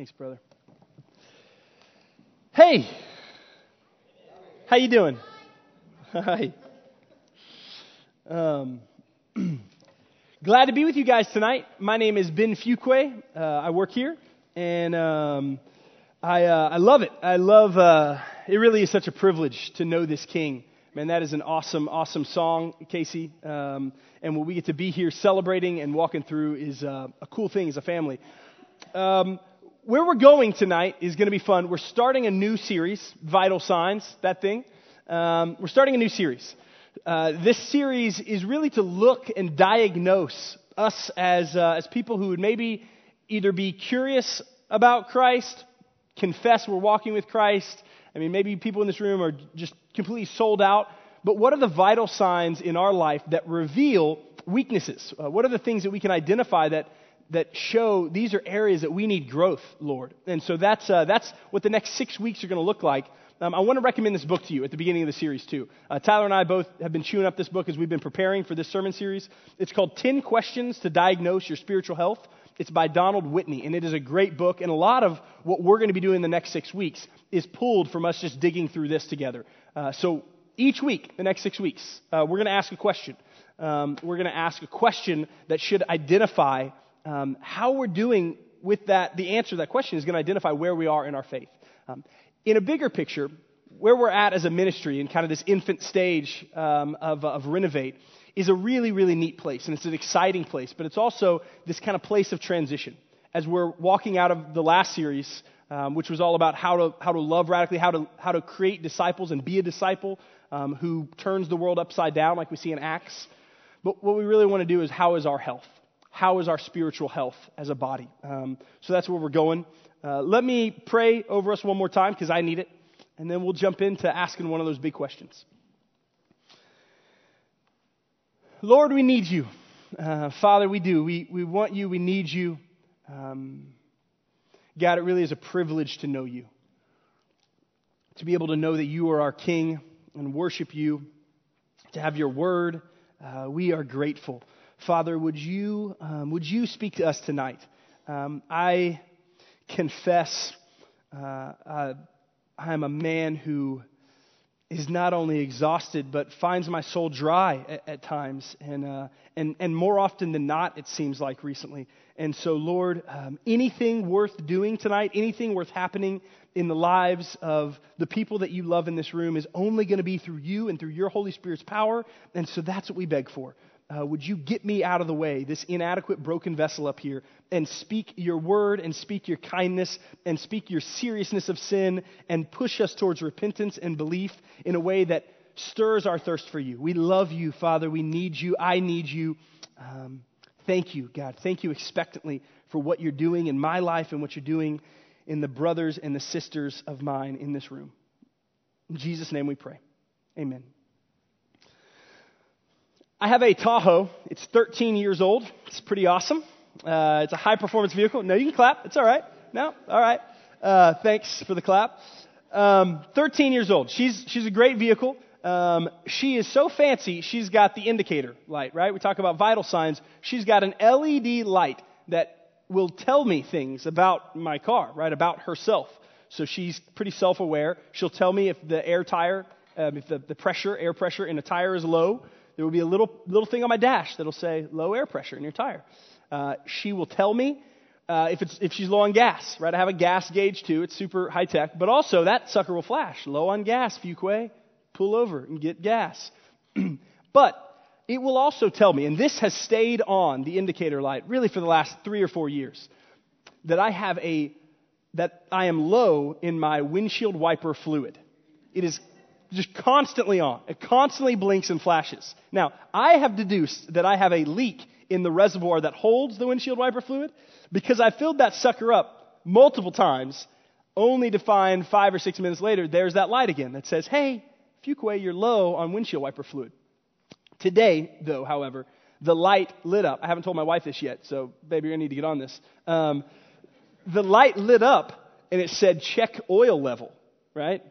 Thanks, brother. Hey, how you doing? Hi. Um, glad to be with you guys tonight. My name is Ben Fuqua. Uh, I work here, and um, I uh, I love it. I love. Uh, it really is such a privilege to know this King. Man, that is an awesome, awesome song, Casey. Um, and what we get to be here celebrating and walking through is uh, a cool thing as a family. Um, where we're going tonight is going to be fun. We're starting a new series, Vital Signs, that thing. Um, we're starting a new series. Uh, this series is really to look and diagnose us as, uh, as people who would maybe either be curious about Christ, confess we're walking with Christ, I mean, maybe people in this room are just completely sold out. But what are the vital signs in our life that reveal weaknesses? Uh, what are the things that we can identify that, that show these are areas that we need growth, Lord? And so that's, uh, that's what the next six weeks are going to look like. Um, I want to recommend this book to you at the beginning of the series, too. Uh, Tyler and I both have been chewing up this book as we've been preparing for this sermon series. It's called 10 Questions to Diagnose Your Spiritual Health. It's by Donald Whitney, and it is a great book. And a lot of what we're going to be doing the next six weeks is pulled from us just digging through this together. Uh, so each week, the next six weeks, uh, we're going to ask a question. Um, we're going to ask a question that should identify um, how we're doing with that. The answer to that question is going to identify where we are in our faith. Um, in a bigger picture, where we're at as a ministry in kind of this infant stage um, of, of Renovate is a really, really neat place, and it's an exciting place, but it's also this kind of place of transition. As we're walking out of the last series, um, which was all about how to, how to love radically, how to, how to create disciples and be a disciple um, who turns the world upside down, like we see in Acts. But what we really want to do is how is our health? How is our spiritual health as a body? Um, so that's where we're going. Uh, let me pray over us one more time because I need it, and then we'll jump into asking one of those big questions. Lord, we need you. Uh, Father, we do. We, we want you. We need you. Um, God, it really is a privilege to know you, to be able to know that you are our King and worship you, to have your word. Uh, we are grateful. Father, would you, um, would you speak to us tonight? Um, I confess uh, uh I'm a man who is not only exhausted, but finds my soul dry at, at times. And, uh, and, and more often than not, it seems like recently. And so, Lord, um, anything worth doing tonight, anything worth happening in the lives of the people that you love in this room is only going to be through you and through your Holy Spirit's power. And so that's what we beg for uh, would you get me out of the way, this inadequate, broken vessel up here, and speak your word and speak your kindness and speak your seriousness of sin and push us towards repentance and belief in a way that stirs our thirst for you. We love you, Father. We need you. I need you. Um, thank you, God. Thank you expectantly for what you're doing in my life and what you're doing in the brothers and the sisters of mine in this room. In Jesus' name we pray. Amen. I have a Tahoe. It's 13 years old. It's pretty awesome. Uh, it's a high performance vehicle. No, you can clap. It's all right. No? All right. Uh, thanks for the clap. Um, 13 years old. She's, she's a great vehicle. Um, she is so fancy, she's got the indicator light, right? We talk about vital signs. She's got an LED light that will tell me things about my car, right? About herself. So she's pretty self aware. She'll tell me if the air tire, um, if the, the pressure, air pressure in a tire is low there will be a little, little thing on my dash that'll say low air pressure in your tire. Uh, she will tell me uh, if, it's, if she's low on gas, right? I have a gas gauge too. It's super high tech. But also, that sucker will flash. Low on gas, Fuqua. Pull over and get gas. but it will also tell me, and this has stayed on the indicator light really for the last three or four years, that I have a that I am low in my windshield wiper fluid. It is just constantly on. It constantly blinks and flashes. Now, I have deduced that I have a leak in the reservoir that holds the windshield wiper fluid because I filled that sucker up multiple times only to find five or six minutes later, there's that light again that says, hey, Fuqua, you're low on windshield wiper fluid. Today, though, however, the light lit up. I haven't told my wife this yet, so baby, you're going to need to get on this. Um, the light lit up and it said check oil level, right?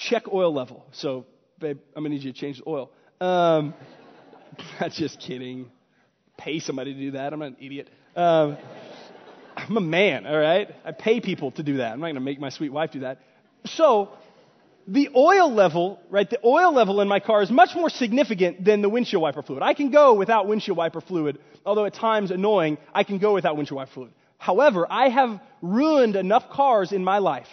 Check oil level. So, babe, I'm going to need you to change the oil. Um, I'm just kidding. Pay somebody to do that. I'm not an idiot. Um, I'm a man, all right? I pay people to do that. I'm not going to make my sweet wife do that. So, the oil level, right, the oil level in my car is much more significant than the windshield wiper fluid. I can go without windshield wiper fluid, although at times annoying, I can go without windshield wiper fluid. However, I have ruined enough cars in my life.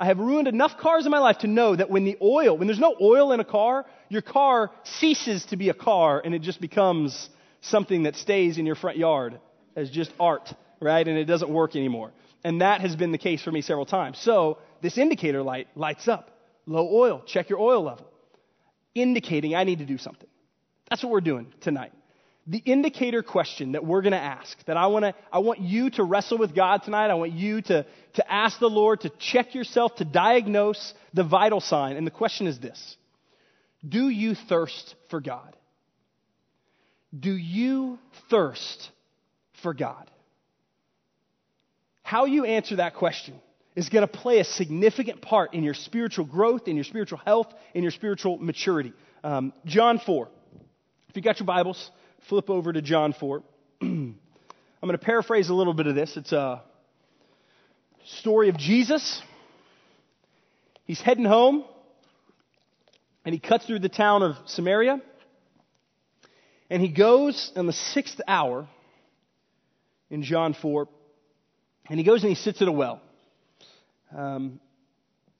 I have ruined enough cars in my life to know that when the oil, when there's no oil in a car, your car ceases to be a car and it just becomes something that stays in your front yard as just art, right? And it doesn't work anymore. And that has been the case for me several times. So this indicator light lights up. Low oil. Check your oil level. Indicating I need to do something. That's what we're doing tonight the indicator question that we're going to ask, that I, wanna, I want you to wrestle with God tonight. I want you to, to ask the Lord to check yourself, to diagnose the vital sign. And the question is this Do you thirst for God? Do you thirst for God? How you answer that question is going to play a significant part in your spiritual growth, in your spiritual health, in your spiritual maturity. Um, John 4. If you got your Bibles, flip over to John 4. I'm going to paraphrase a little bit of this. It's a story of Jesus. He's heading home, and he cuts through the town of Samaria. And he goes in the sixth hour in John 4, and he goes and he sits at a well. Um,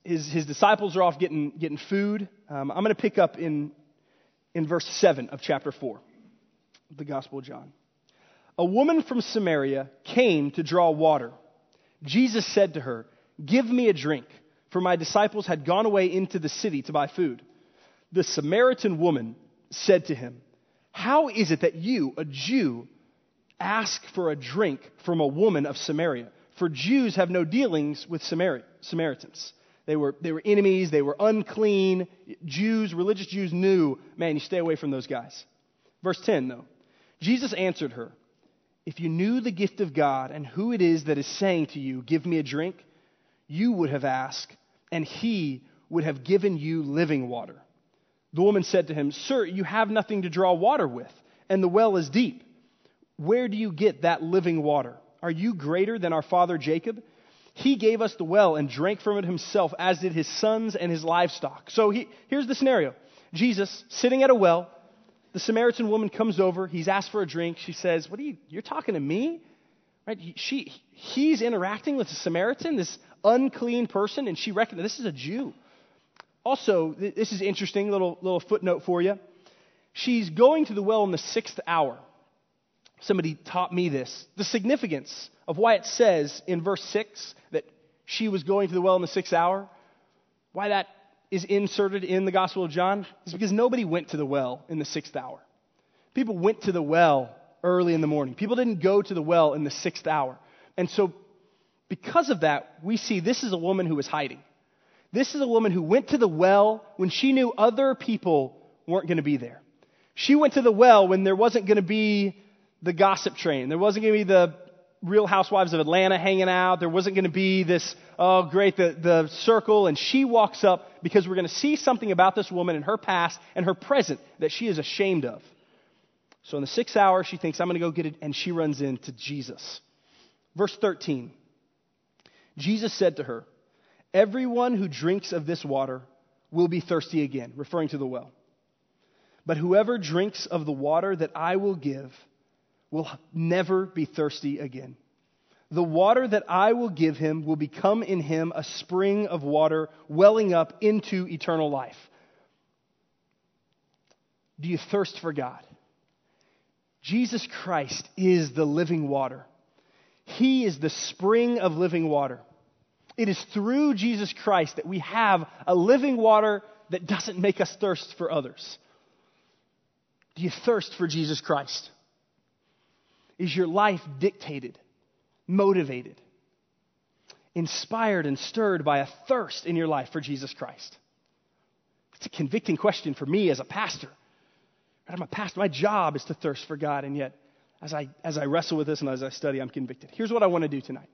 his, his disciples are off getting, getting food. Um, I'm going to pick up in, in verse 7 of chapter 4 the Gospel of John. A woman from Samaria came to draw water. Jesus said to her, Give me a drink, for my disciples had gone away into the city to buy food. The Samaritan woman said to him, How is it that you, a Jew, ask for a drink from a woman of Samaria? For Jews have no dealings with Samari- Samaritans. They were, they were enemies, they were unclean. Jews, religious Jews knew, man, you stay away from those guys. Verse 10, though. Jesus answered her, If you knew the gift of God and who it is that is saying to you, Give me a drink, you would have asked, and he would have given you living water. The woman said to him, Sir, you have nothing to draw water with, and the well is deep. Where do you get that living water? Are you greater than our father Jacob? He gave us the well and drank from it himself, as did his sons and his livestock. So he, here's the scenario Jesus sitting at a well the Samaritan woman comes over. He's asked for a drink. She says, What are you, you're talking to me? Right? She, he's interacting with a Samaritan, this unclean person, and she recognizes this is a Jew. Also, this is interesting, little, little footnote for you. She's going to the well in the sixth hour. Somebody taught me this. The significance of why it says in verse 6 that she was going to the well in the sixth hour, why that is inserted in the Gospel of John is because nobody went to the well in the sixth hour. People went to the well early in the morning. People didn't go to the well in the sixth hour. And so, because of that, we see this is a woman who was hiding. This is a woman who went to the well when she knew other people weren't going to be there. She went to the well when there wasn't going to be the gossip train. There wasn't going to be the Real Housewives of Atlanta hanging out. There wasn't going to be this, oh, great, the, the circle. And she walks up because we're going to see something about this woman and her past and her present that she is ashamed of. So in the sixth hour, she thinks, I'm going to go get it. And she runs into Jesus. Verse 13 Jesus said to her, Everyone who drinks of this water will be thirsty again, referring to the well. But whoever drinks of the water that I will give, will never be thirsty again. The water that I will give him will become in him a spring of water welling up into eternal life. Do you thirst for God? Jesus Christ is the living water. He is the spring of living water. It is through Jesus Christ that we have a living water that doesn't make us thirst for others. Do you thirst for Jesus Christ? Is your life dictated, motivated, inspired, and stirred by a thirst in your life for Jesus Christ? It's a convicting question for me as a pastor. I'm a pastor. My job is to thirst for God, and yet, as I, as I wrestle with this and as I study, I'm convicted. Here's what I want to do tonight.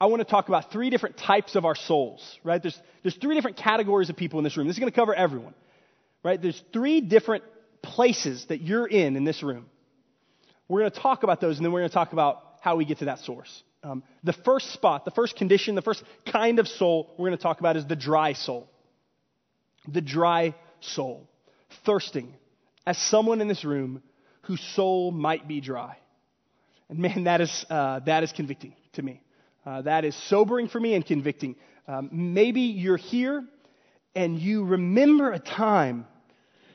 I want to talk about three different types of our souls, right? There's, there's three different categories of people in this room. This is going to cover everyone, right? There's three different places that you're in in this room. We're going to talk about those, and then we're going to talk about how we get to that source. Um, the first spot, the first condition, the first kind of soul we're going to talk about is the dry soul. The dry soul. Thirsting. As someone in this room whose soul might be dry. And man, that is, uh, that is convicting to me. Uh, that is sobering for me and convicting. Um, maybe you're here and you remember a time,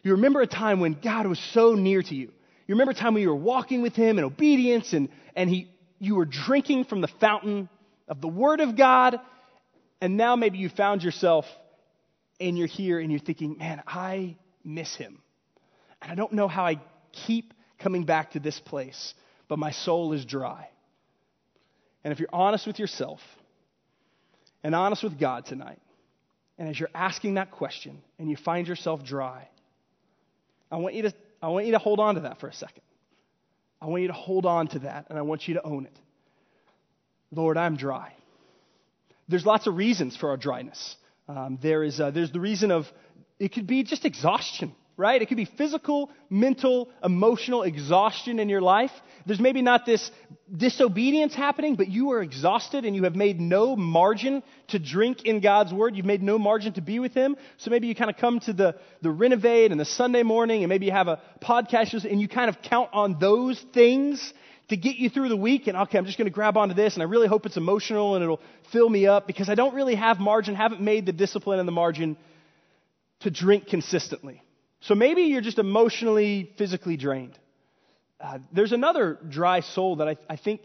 you remember a time when God was so near to you. You remember a time when you were walking with Him in obedience and, and he, you were drinking from the fountain of the Word of God, and now maybe you found yourself and you're here and you're thinking, man, I miss Him. And I don't know how I keep coming back to this place, but my soul is dry. And if you're honest with yourself and honest with God tonight, and as you're asking that question and you find yourself dry, I want you to, I want you to hold on to that for a second. I want you to hold on to that and I want you to own it. Lord, I'm dry. There's lots of reasons for our dryness. Um, there is, uh, there's the reason of, it could be just exhaustion right? It could be physical, mental, emotional exhaustion in your life. There's maybe not this disobedience happening, but you are exhausted and you have made no margin to drink in God's Word. You've made no margin to be with Him. So maybe you kind of come to the, the renovate and the Sunday morning, and maybe you have a podcast and you kind of count on those things to get you through the week and okay i'm just going to grab onto this and i really hope it's emotional and it'll fill me up because i don't really have margin haven't made the discipline and the margin to drink consistently so maybe you're just emotionally, physically drained. Uh, there's another dry soul that I, I, think,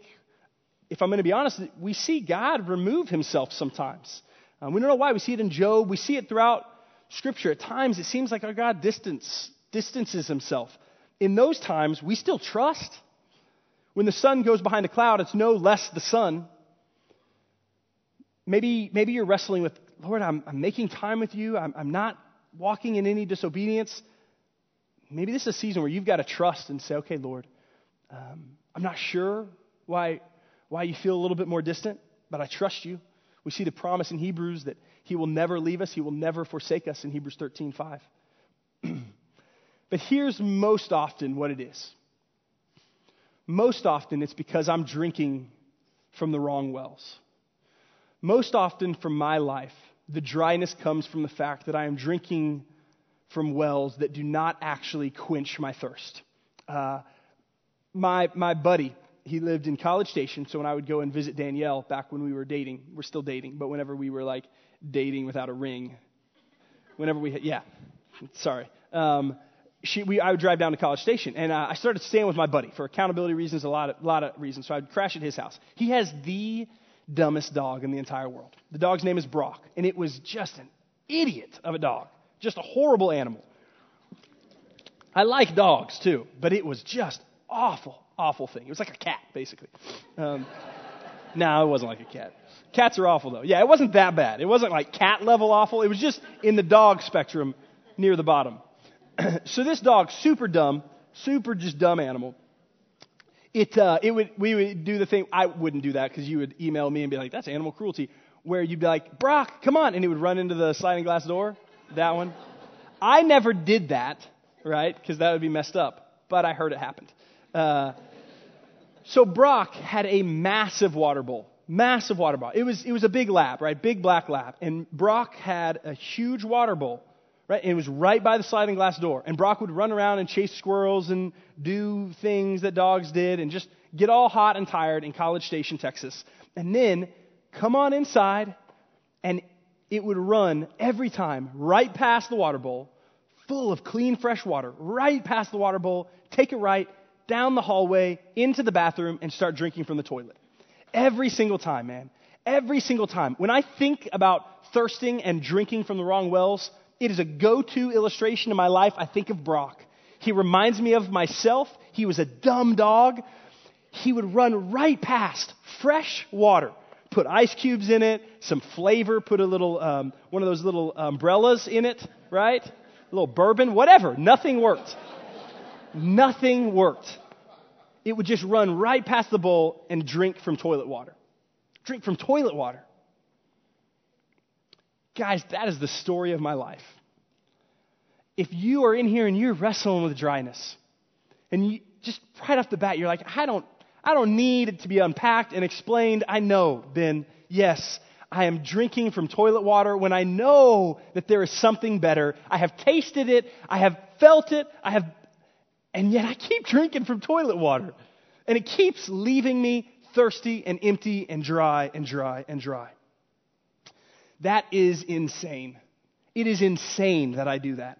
if I'm going to be honest, we see God remove himself sometimes. Uh, we don't know why. We see it in Job. We see it throughout Scripture. At times, it seems like our God distance, distances himself. In those times, we still trust. When the sun goes behind a cloud, it's no less the sun. Maybe, maybe you're wrestling with, Lord, I'm, I'm making time with you. I'm, I'm not walking in any disobedience maybe this is a season where you've got to trust and say, okay, Lord, um, I'm not sure why, why you feel a little bit more distant, but I trust you. We see the promise in Hebrews that he will never leave us, he will never forsake us in Hebrews 13 5. but here's most often what it is. Most often it's because I'm drinking from the wrong wells. Most often from my life, the dryness comes from the fact that I am drinking from wells that do not actually quench my thirst. Uh, my, my buddy, he lived in College Station, so when I would go and visit Danielle back when we were dating, we're still dating, but whenever we were like dating without a ring, whenever we, yeah, sorry. Um, she, we, I would drive down to College Station, and uh, I started staying with my buddy for accountability reasons, a lot of, lot of reasons. So I'd crash at his house. He has the dumbest dog in the entire world. The dog's name is Brock, and it was just an idiot of a dog. Just a horrible animal. I like dogs too, but it was just awful, awful thing. It was like a cat, basically. Um, no, it wasn't like a cat. Cats are awful though. Yeah, it wasn't that bad. It wasn't like cat level awful. It was just in the dog spectrum near the bottom. so this dog, super dumb, super just dumb animal. It, uh, it would, we would do the thing. I wouldn't do that because you would email me and be like, "That's animal cruelty." Where you'd be like, "Brock, come on," and he would run into the sliding glass door that one. I never did that, right? Because that would be messed up. But I heard it happened. Uh, so Brock had a massive water bowl. Massive water bowl. It was, it was a big lab, right? Big black lab. And Brock had a huge water bowl, right? And it was right by the sliding glass door. And Brock would run around and chase squirrels and do things that dogs did and just get all hot and tired in College Station, Texas. And then come on inside and it would run every time right past the water bowl, full of clean, fresh water, right past the water bowl, take it right, down the hallway, into the bathroom, and start drinking from the toilet. Every single time, man. Every single time. When I think about thirsting and drinking from the wrong wells, it is a go to illustration in my life. I think of Brock. He reminds me of myself. He was a dumb dog. He would run right past fresh water put ice cubes in it, some flavor, put a little, um, one of those little umbrellas in it, right? A little bourbon, whatever. Nothing worked. Nothing worked. It would just run right past the bowl and drink from toilet water. Drink from toilet water. Guys, that is the story of my life. If you are in here and you're wrestling with dryness, and you, just right off the bat, you're like, I don't, I don't need it to be unpacked and explained. I know, Ben, yes, I am drinking from toilet water when I know that there is something better. I have tasted it, I have felt it, I have, and yet I keep drinking from toilet water. And it keeps leaving me thirsty and empty and dry and dry and dry. That is insane. It is insane that I do that.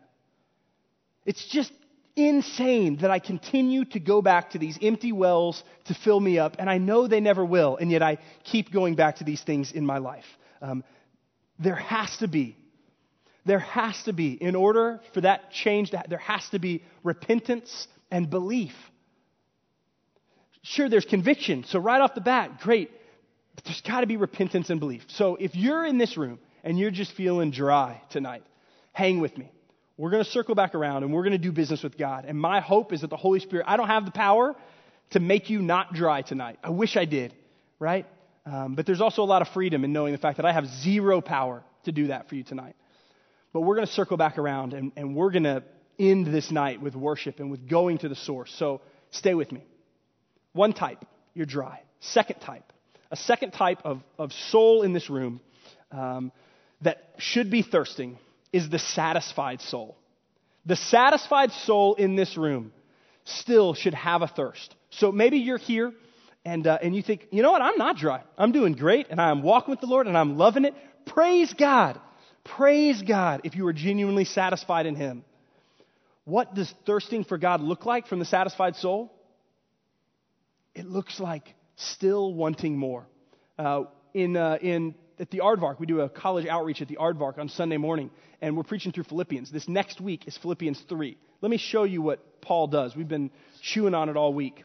It's just insane that I continue to go back to these empty wells to fill me up, and I know they never will, and yet I keep going back to these things in my life. Um, there has to be, there has to be, in order for that change to there has to be repentance and belief. Sure, there's conviction, so right off the bat, great, but there's got to be repentance and belief. So if you're in this room and you're just feeling dry tonight, hang with me. We're going to circle back around and we're going to do business with God. And my hope is that the Holy Spirit, I don't have the power to make you not dry tonight. I wish I did, right? Um, but there's also a lot of freedom in knowing the fact that I have zero power to do that for you tonight. But we're going to circle back around and, and we're going to end this night with worship and with going to the source. So stay with me. One type, you're dry. Second type, a second type of, of soul in this room um, that should be thirsting is the satisfied soul. The satisfied soul in this room still should have a thirst. So maybe you're here and, uh, and you think, you know what, I'm not dry. I'm doing great and I'm walking with the Lord and I'm loving it. Praise God. Praise God if you are genuinely satisfied in Him. What does thirsting for God look like from the satisfied soul? It looks like still wanting more. Uh, in, uh, in at the Aardvark, we do a college outreach at the Aardvark on Sunday morning, and we're preaching through Philippians. This next week is Philippians 3. Let me show you what Paul does. We've been chewing on it all week.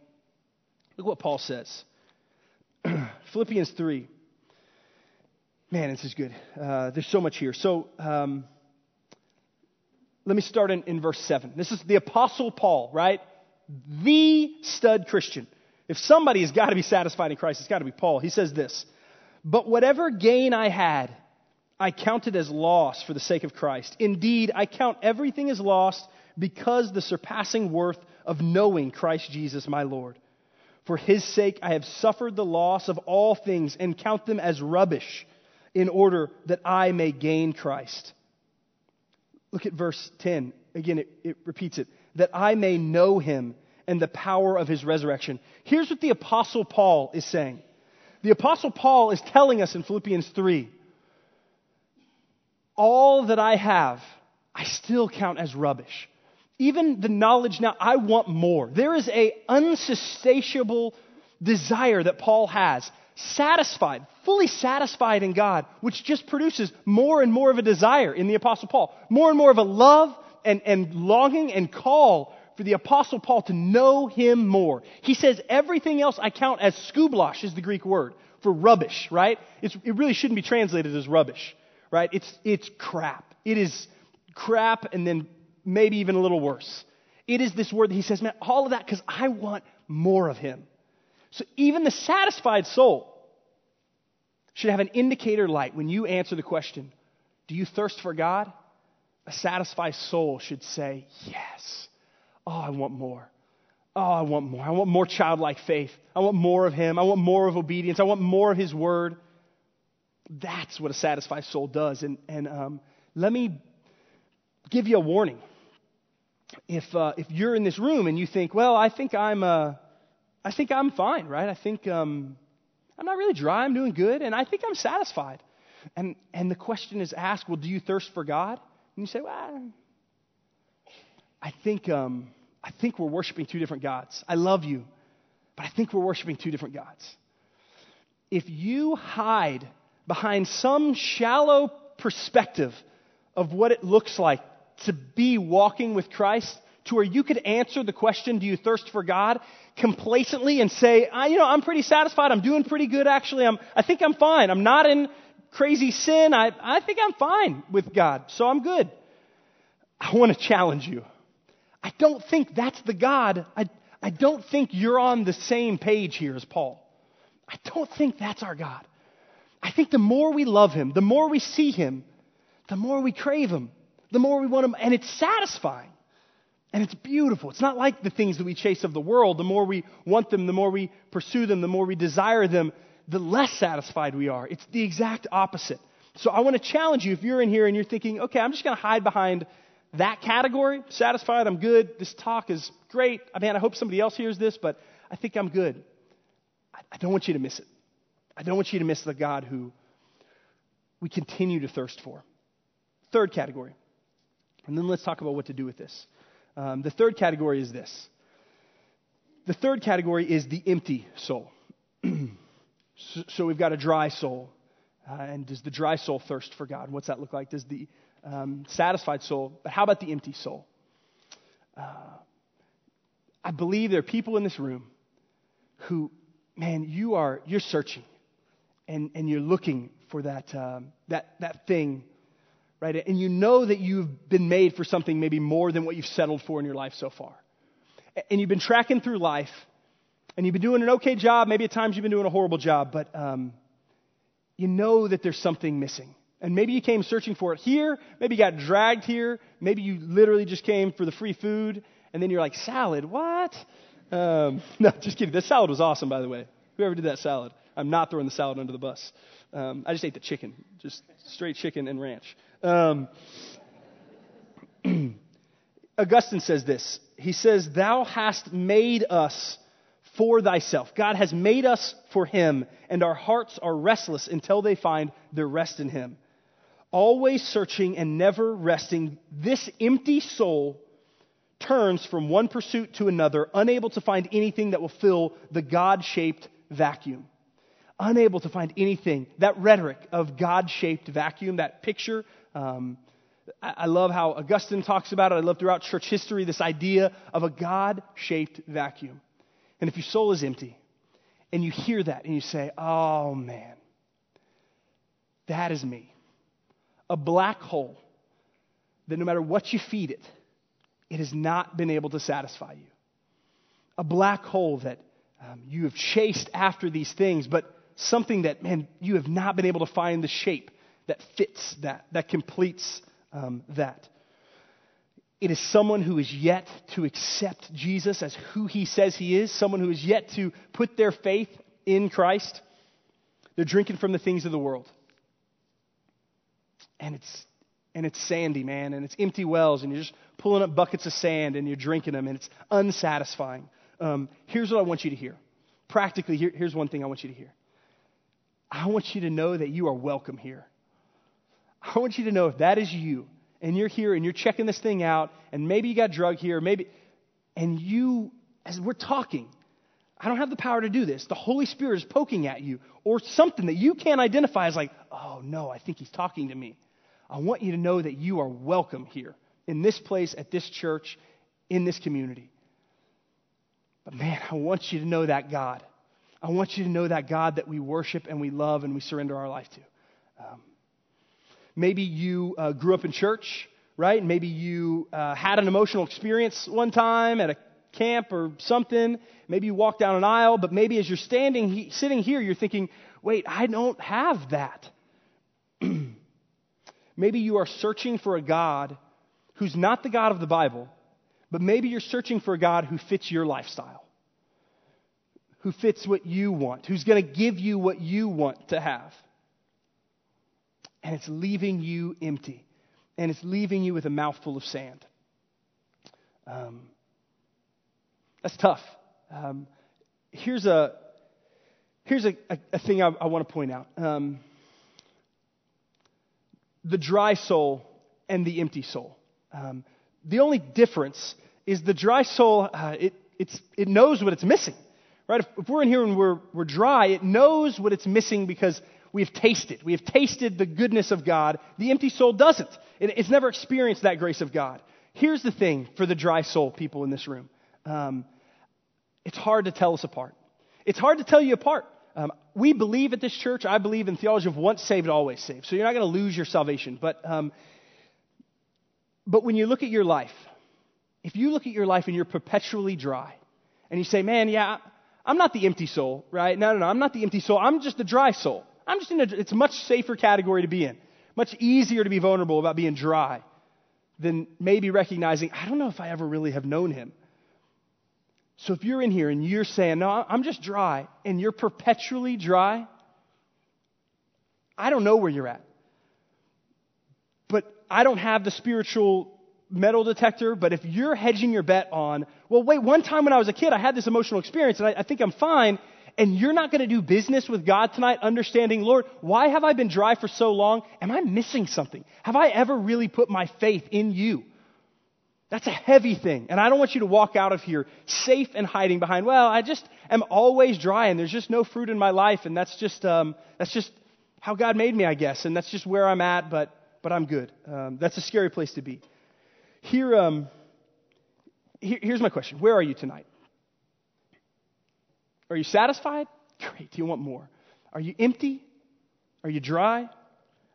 Look what Paul says. Philippians 3. Man, this is good. Uh, there's so much here. So, um, let me start in, in verse 7. This is the Apostle Paul, right? The stud Christian. If somebody has got to be satisfied in Christ, it's got to be Paul. He says this but whatever gain I had, I counted as loss for the sake of Christ. Indeed, I count everything as lost because the surpassing worth of knowing Christ Jesus my Lord. For his sake I have suffered the loss of all things and count them as rubbish in order that I may gain Christ. Look at verse 10. Again, it, it repeats it. That I may know him and the power of his resurrection. Here's what the Apostle Paul is saying the Apostle Paul is telling us in Philippians 3 all that I have, I still count as rubbish. Even the knowledge now, I want more. There is a unsatiable desire that Paul has, satisfied, fully satisfied in God, which just produces more and more of a desire in the Apostle Paul, more and more of a love and, and longing and call for the Apostle Paul to know him more. He says, everything else I count as skublash is the Greek word for rubbish, right? It's, it really shouldn't be translated as rubbish, right? It's, it's crap. It is crap and then maybe even a little worse. It is this word that he says, man, all of that because I want more of him. So even the satisfied soul should have an indicator light when you answer the question, do you thirst for God? A satisfied soul should say, yes. Oh, I want more. Oh, I want more. I want more childlike faith. I want more of Him. I want more of obedience. I want more of His Word. That's what a satisfied soul does. And, and um, let me give you a warning. If, uh, if you're in this room and you think, well, I think I'm, uh, I think I'm fine, right? I think um, I'm not really dry. I'm doing good, and I think I'm satisfied. And, and the question is asked, well, do you thirst for God? And you say, well, I think, um, I think we're worshiping two different gods. I love you, but I think we're worshiping two different gods. If you hide behind some shallow perspective of what it looks like to be walking with Christ, to where you could answer the question, Do you thirst for God? complacently and say, I, You know, I'm pretty satisfied. I'm doing pretty good, actually. I'm, I think I'm fine. I'm not in crazy sin. I, I think I'm fine with God, so I'm good. I want to challenge you. I don't think that's the God. I, I don't think you're on the same page here as Paul. I don't think that's our God. I think the more we love him, the more we see him, the more we crave him, the more we want him, and it's satisfying. And it's beautiful. It's not like the things that we chase of the world. The more we want them, the more we pursue them, the more we desire them, the less satisfied we are. It's the exact opposite. So I want to challenge you if you're in here and you're thinking, okay, I'm just going to hide behind that category, satisfied, I'm good, this talk is great. I mean, I hope somebody else hears this, but I think I'm good. I don't want you to miss it. I don't want you to miss the God who we continue to thirst for. Third category. And then let's talk about what to do with this. Um, the third category is this the third category is the empty soul. so, so, we've got a dry soul. Uh, and does the dry soul thirst for God? What's that look like? Does the um, satisfied soul, but how about the empty soul? Uh, I believe there are people in this room who, man, you are you're searching, and and you're looking for that um, that that thing, right? And you know that you've been made for something maybe more than what you've settled for in your life so far, and you've been tracking through life, and you've been doing an okay job. Maybe at times you've been doing a horrible job, but um, you know that there's something missing. And maybe you came searching for it here. Maybe you got dragged here. Maybe you literally just came for the free food. And then you're like, salad, what? Um, no, just kidding. The salad was awesome, by the way. Whoever did that salad. I'm not throwing the salad under the bus. Um, I just ate the chicken, just straight chicken and ranch. Um, Augustine says this. He says, Thou hast made us for thyself. God has made us for him, and our hearts are restless until they find their rest in him always searching and never resting, this empty soul turns from one pursuit to another, unable to find anything that will fill the God shaped vacuum. Unable to find anything. That rhetoric of God shaped vacuum, that picture, um, I love how Augustine talks about it. I love throughout church history this idea of a God shaped vacuum. And if your soul is empty and you hear that and you say, oh man, that is me a black hole that no matter what you feed it, it has not been able to satisfy you. A black hole that um, you have chased after these things, but something that, man, you have not been able to find the shape that fits that, that completes um, that. It is someone who is yet to accept Jesus as who he says he is, someone who is yet to put their faith in Christ. They're drinking from the things of the world and it's and it's sandy, man, and it's empty wells, and you're just pulling up buckets of sand and you're drinking them, and it's unsatisfying. Um, here's what I want you to hear. Practically, here, here's one thing I want you to hear. I want you to know that you are welcome here. I want you to know if that is you, and you're here and you're checking this thing out, and maybe you got drug here, maybe, and you, as we're talking, I don't have the power to do this. The Holy Spirit is poking at you, or something that you can't identify as like, oh no, I think he's talking to me. I want you to know that you are welcome here in this place, at this church, in this community. But man, I want you to know that God. I want you to know that God that we worship and we love and we surrender our life to. Um, maybe you uh, grew up in church, right? Maybe you uh, had an emotional experience one time at a camp or something. Maybe you walked down an aisle, but maybe as you're standing, sitting here, you're thinking, wait, I don't have that. Maybe you are searching for a God who's not the God of the Bible, but maybe you're searching for a God who fits your lifestyle, who fits what you want, who's going to give you what you want to have. And it's leaving you empty, and it's leaving you with a mouthful of sand. Um, that's tough. Um, here's a here's a, a, a thing I, I want to point out. Um, the dry soul and the empty soul. Um, the only difference is the dry soul, uh, it, it knows what it's missing. Right? If, if, we're in here and we're, we're dry, it knows what it's missing because we have tasted. We have tasted the goodness of God. The empty soul doesn't. It, it's never experienced that grace of God. Here's the thing for the dry soul people in this room um, it's hard to tell us apart. It's hard to tell you apart. Um, we believe at this church, I believe in theology of once saved, always saved. So you're not going to lose your salvation. But, um, but when you look at your life, if you look at your life and you're perpetually dry, and you say, man, yeah, I'm not the empty soul, right? No, no, no, I'm not the empty soul. I'm just the dry soul. I'm just in a, it's a much safer category to be in. Much easier to be vulnerable about being dry. than maybe recognizing, I don't know if I ever really have known him. So if you're in here and you're saying, No, I'm just dry, and you're perpetually dry, I don't know where you're at. But I don't have the spiritual metal detector, but if you're hedging your bet on, well, wait, one time when I was a kid, I had this emotional experience and I, I think I'm fine, and you're not going to do business with God tonight, understanding, Lord, why have I been dry for so long? Am I missing something? Have I ever really put my faith in you? That's a heavy thing. And I don't want you to walk out of here safe and hiding behind, well, I just am always dry and there's just no fruit in my life and that's just, um, that's just how God made me, I guess. And that's just where I'm at, but, but I'm good. Um, that's a scary place to be. Here, um, here, here's my question Where are you tonight? Are you satisfied? Great. Do you want more? Are you empty? Are you dry?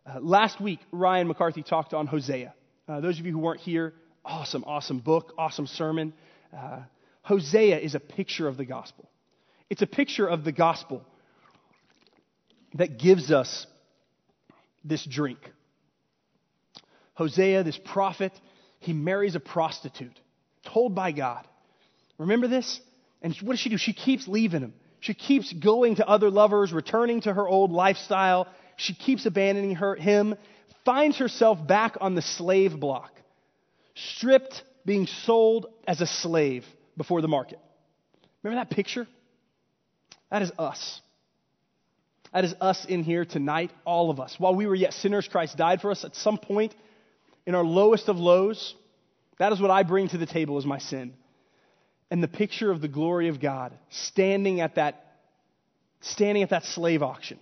Uh, last week, Ryan McCarthy talked on Hosea. Uh, those of you who weren't here, awesome, awesome book, awesome sermon. Uh, Hosea is a picture of the gospel. It's a picture of the gospel that gives us this drink. Hosea, this prophet, he marries a prostitute, told by God. Remember this? And what does she do? She keeps leaving him. She keeps going to other lovers, returning to her old lifestyle. She keeps abandoning her, him, finds herself back on the slave block, stripped, being sold as a slave before the market. Remember that picture? That is us. That is us in here tonight, all of us. While we were yet sinners, Christ died for us. At some point in our lowest of lows, that is what I bring to the table as my sin. And the picture of the glory of God standing at that standing at that slave auction.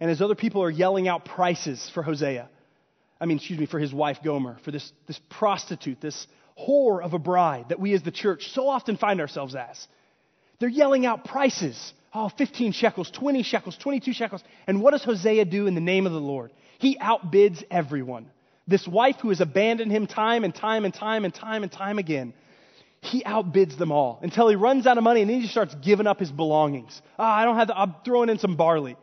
And as other people are yelling out prices for Hosea, I mean, excuse me, for his wife Gomer, for this, this prostitute, this whore of a bride that we as the church so often find ourselves as. They're yelling out prices. Oh, 15 shekels, 20 shekels, 22 shekels. And what does Hosea do in the name of the Lord? He outbids everyone. This wife who has abandoned him time and time and time and time and time again, he outbids them all until he runs out of money and then he starts giving up his belongings. Ah, oh, I don't have the, I'm throwing in some barley.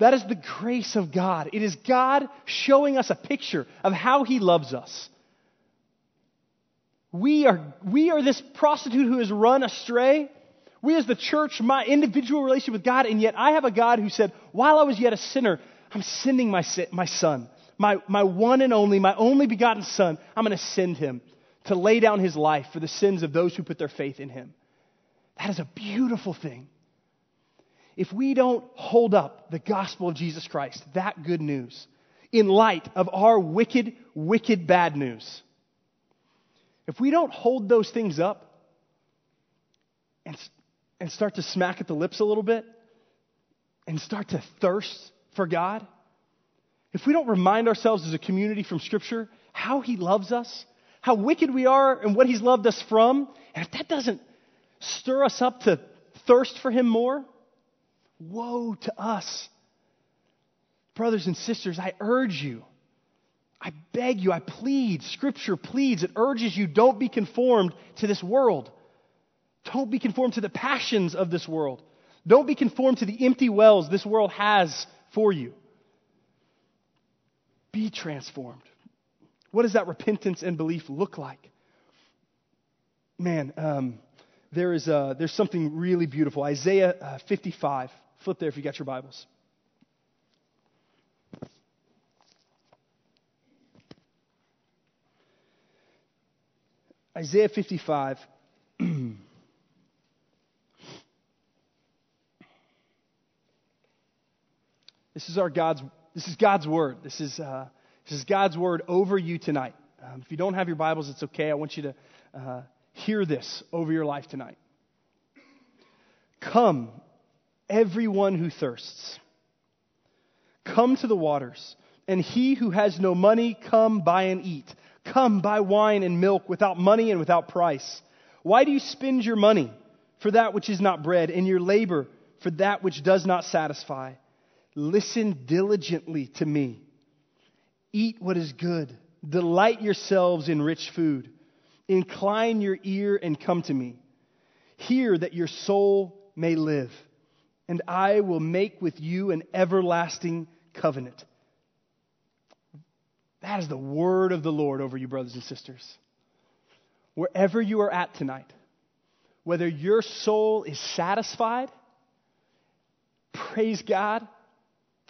That is the grace of God. It is God showing us a picture of how he loves us. We are, we are this prostitute who has run astray. We as the church, my individual relationship with God, and yet I have a God who said, while I was yet a sinner, I'm sending my, my son my, my one and only, my only begotten Son, I'm going to send him to lay down his life for the sins of those who put their faith in him. That is a beautiful thing. If we don't hold up the gospel of Jesus Christ, that good news, in light of our wicked, wicked bad news, if we don't hold those things up and, and start to smack at the lips a little bit and start to thirst for God, if we don't remind ourselves as a community from Scripture how He loves us, how wicked we are, and what He's loved us from, and if that doesn't stir us up to thirst for Him more, woe to us. Brothers and sisters, I urge you, I beg you, I plead, Scripture pleads, it urges you don't be conformed to this world. Don't be conformed to the passions of this world. Don't be conformed to the empty wells this world has for you. Be transformed. What does that repentance and belief look like? Man, um, there is uh, there's something really beautiful. Isaiah uh, 55. Flip there if you got your Bibles. Isaiah 55. this is our God's this is God's word. This is, uh, this is God's word over you tonight. Um, if you don't have your Bibles, it's okay. I want you to uh, hear this over your life tonight. Come, everyone who thirsts. Come to the waters, and he who has no money, come buy and eat. Come buy wine and milk without money and without price. Why do you spend your money for that which is not bread, and your labor for that which does not satisfy? Listen diligently to me. Eat what is good. Delight yourselves in rich food. Incline your ear and come to me. Hear that your soul may live, and I will make with you an everlasting covenant. That is the word of the Lord over you, brothers and sisters. Wherever you are at tonight, whether your soul is satisfied, praise God,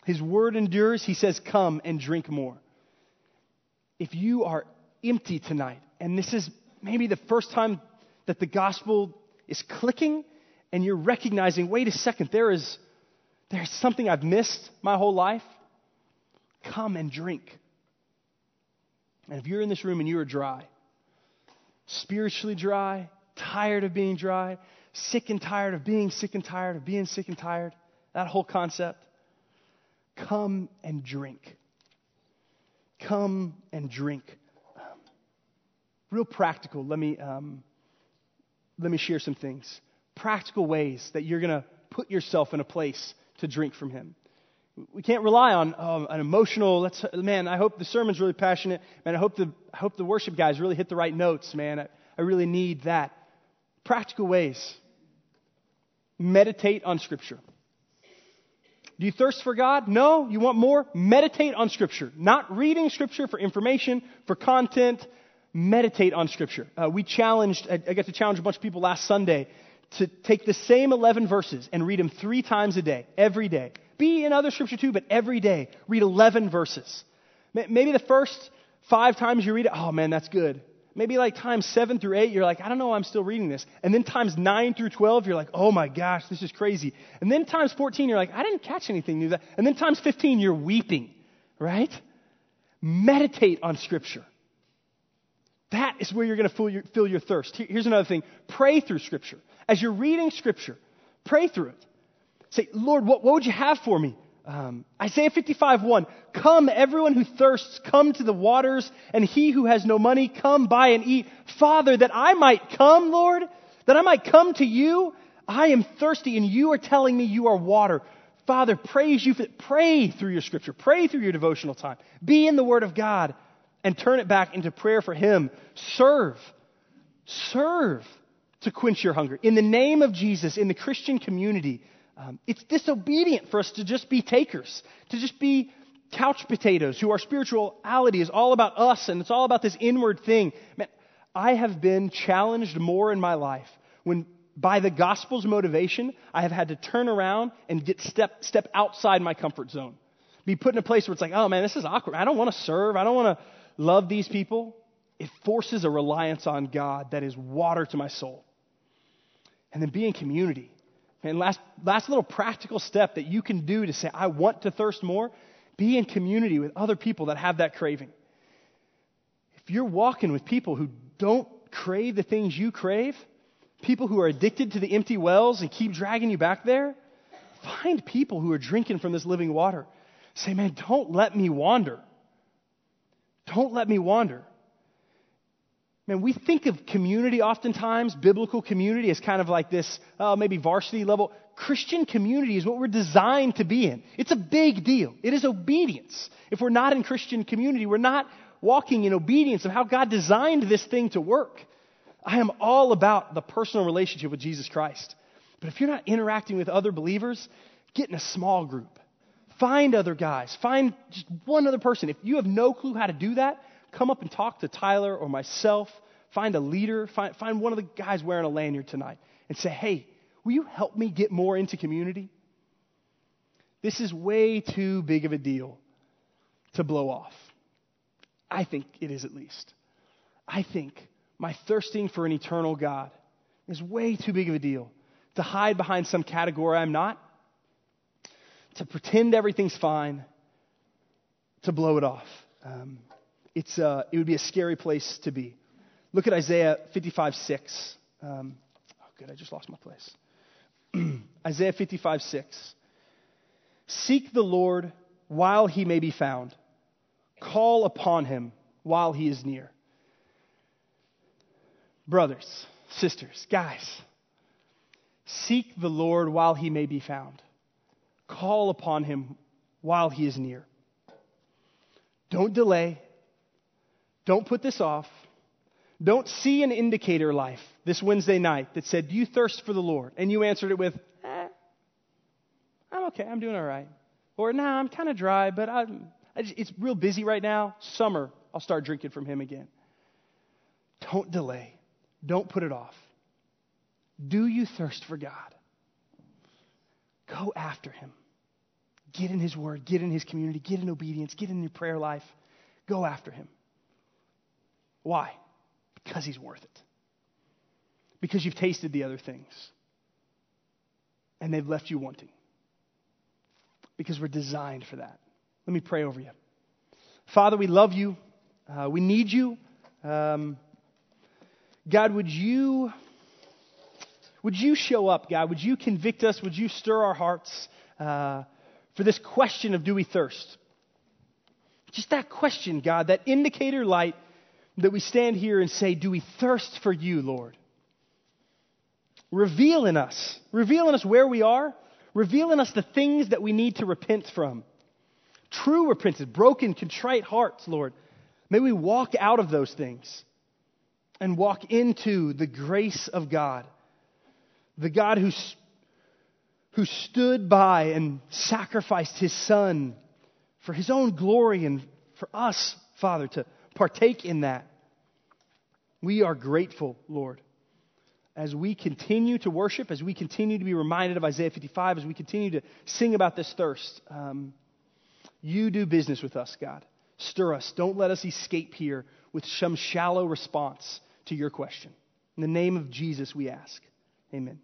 His word endures, He says, Come and drink more. If you are empty tonight, and this is maybe the first time that the gospel is clicking, and you're recognizing, wait a second, there is there's something I've missed my whole life, come and drink. And if you're in this room and you are dry, spiritually dry, tired of being dry, sick and tired of being sick and tired of being sick and tired, that whole concept, come and drink. Come and drink. Real practical, let me, um, let me share some things. Practical ways that you're going to put yourself in a place to drink from Him. We can't rely on um, an emotional. Let's, man, I hope the sermon's really passionate. Man, I hope the, I hope the worship guys really hit the right notes, man. I, I really need that. Practical ways. Meditate on Scripture. Do you thirst for God? No. You want more? Meditate on Scripture. Not reading Scripture for information, for content. Meditate on Scripture. Uh, we challenged, I, I got to challenge a bunch of people last Sunday to take the same 11 verses and read them three times a day, every day. Be in other scripture too, but every day, read 11 verses. Maybe the first five times you read it, oh man, that's good. Maybe like times seven through eight, you're like, I don't know, I'm still reading this. And then times nine through 12, you're like, oh my gosh, this is crazy. And then times 14, you're like, I didn't catch anything new. That. And then times 15, you're weeping, right? Meditate on scripture. That is where you're going to fill your, fill your thirst. Here's another thing pray through Scripture. As you're reading Scripture, pray through it. Say, Lord, what, what would you have for me? Um, Isaiah 55, 1. Come, everyone who thirsts, come to the waters, and he who has no money, come buy and eat. Father, that I might come, Lord, that I might come to you. I am thirsty, and you are telling me you are water. Father, praise you for, pray through your scripture, pray through your devotional time. Be in the Word of God and turn it back into prayer for Him. Serve. Serve to quench your hunger. In the name of Jesus, in the Christian community, um, it's disobedient for us to just be takers, to just be couch potatoes who our spirituality is all about us and it's all about this inward thing. Man, I have been challenged more in my life when by the gospel's motivation, I have had to turn around and get step, step outside my comfort zone. Be put in a place where it's like, oh man, this is awkward. I don't want to serve. I don't want to love these people, it forces a reliance on God that is water to my soul. And then be in community. And last, last little practical step that you can do to say, I want to thirst more, be in community with other people that have that craving. If you're walking with people who don't crave the things you crave, people who are addicted to the empty wells and keep dragging you back there, find people who are drinking from this living water. Say, man, don't let me wander. Don't let me wander. Man, we think of community oftentimes, biblical community, as kind of like this, uh, maybe varsity level. Christian community is what we're designed to be in. It's a big deal. It is obedience. If we're not in Christian community, we're not walking in obedience of how God designed this thing to work. I am all about the personal relationship with Jesus Christ. But if you're not interacting with other believers, get in a small group. Find other guys. Find just one other person. If you have no clue how to do that, come up and talk to Tyler or myself. Find a leader. Find, find one of the guys wearing a lanyard tonight and say, hey, will you help me get more into community? This is way too big of a deal to blow off. I think it is at least. I think my thirsting for an eternal God is way too big of a deal to hide behind some category I'm not to pretend everything's fine, to blow it off. Um, it's, uh, it would be a scary place to be. Look at Isaiah 55 6. Um, oh, good, I just lost my place. Isaiah 55 6. Seek the Lord while he may be found, call upon him while he is near. Brothers, sisters, guys, seek the Lord while he may be found. Call upon him while he is near. Don't delay. Don't put this off. Don't see an indicator life this Wednesday night that said, Do you thirst for the Lord? And you answered it with, eh, I'm okay. I'm doing all right. Or, nah, I'm kind of dry, but I'm, just, it's real busy right now. Summer, I'll start drinking from him again. Don't delay. Don't put it off. Do you thirst for God? Go after him. Get in his word, get in his community, get in obedience, get in your prayer life. Go after him. Why? Because he's worth it. Because you've tasted the other things and they've left you wanting. Because we're designed for that. Let me pray over you. Father, we love you. Uh, we need you. Um, God, would you would you show up, God? Would you convict us? Would you stir our hearts uh, for this question of do we thirst? Just that question, God, that indicator light that we stand here and say, do we thirst for you, Lord? Reveal in us, reveal in us where we are, reveal in us the things that we need to repent from. True repentance, broken, contrite hearts, Lord. May we walk out of those things and walk into the grace of God. The God who, who stood by and sacrificed his son for his own glory and for us, Father, to partake in that. We are grateful, Lord. As we continue to worship, as we continue to be reminded of Isaiah 55, as we continue to sing about this thirst, um, you do business with us, God. Stir us. Don't let us escape here with some shallow response to your question. In the name of Jesus, we ask. Amen.